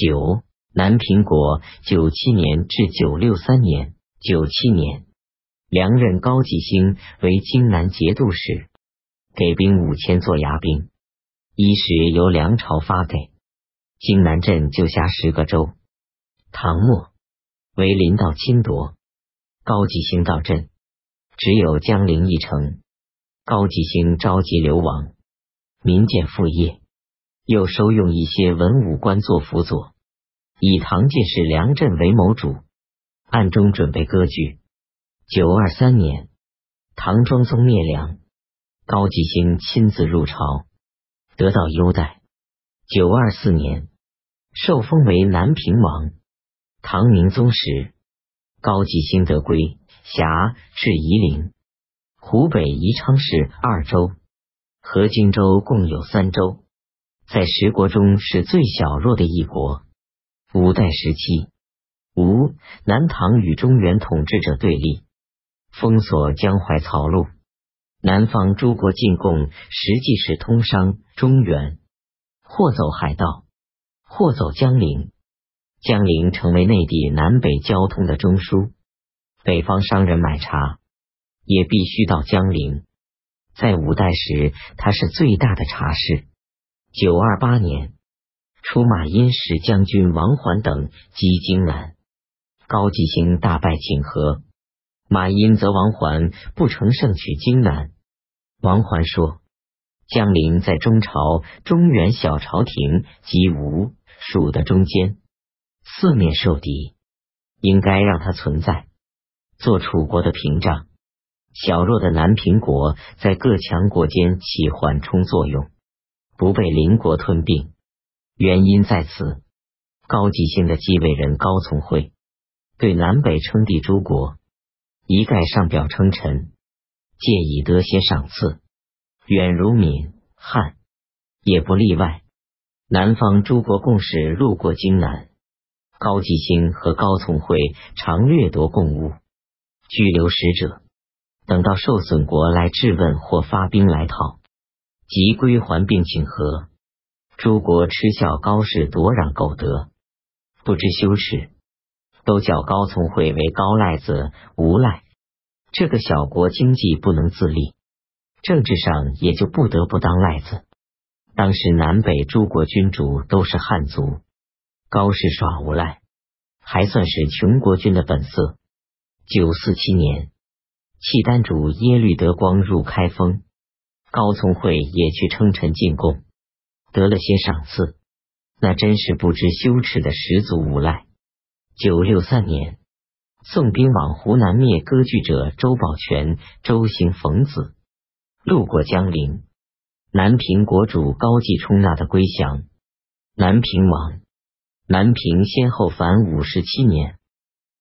九南平国九七年至九六三年，九七年，梁任高继兴为荆南节度使，给兵五千做牙兵。衣食由梁朝发给。荆南镇就辖十个州。唐末为林道侵夺，高继兴到镇，只有江陵一城。高继兴召集流亡民间副业，又收用一些文武官做辅佐。以唐进士梁振为谋主，暗中准备割据。九二三年，唐庄宗灭梁，高继兴亲自入朝，得到优待。九二四年，受封为南平王。唐明宗时，高继兴得归辖至夷陵、湖北宜昌市二州，和荆州共有三州，在十国中是最小弱的一国。五代时期，吴、南唐与中原统治者对立，封锁江淮漕路。南方诸国进贡，实际是通商中原，或走海道，或走江陵。江陵成为内地南北交通的中枢，北方商人买茶也必须到江陵。在五代时，它是最大的茶市。九二八年。出马殷使将军王环等击荆南，高继兴大败请和。马殷则王环不成胜取荆南。王环说：“江陵在中朝中原小朝廷及吴蜀的中间，四面受敌，应该让它存在，做楚国的屏障。小弱的南平国在各强国间起缓冲作用，不被邻国吞并。”原因在此，高继兴的继位人高从诲对南北称帝诸国一概上表称臣，借以得些赏赐。远如闽、汉也不例外。南方诸国共使路过荆南，高继兴和高从诲常掠夺贡物，拘留使者。等到受损国来质问或发兵来讨，即归还并请和。诸国嗤笑高氏夺壤苟得，不知羞耻，都叫高从诲为高赖子无赖。这个小国经济不能自立，政治上也就不得不当赖子。当时南北诸国君主都是汉族，高氏耍无赖，还算是穷国君的本色。九四七年，契丹主耶律德光入开封，高从诲也去称臣进贡。得了些赏赐，那真是不知羞耻的十足无赖。九六三年，宋兵往湖南灭割据者周保全、周兴冯子，路过江陵，南平国主高继冲纳的归降。南平王，南平先后凡五十七年，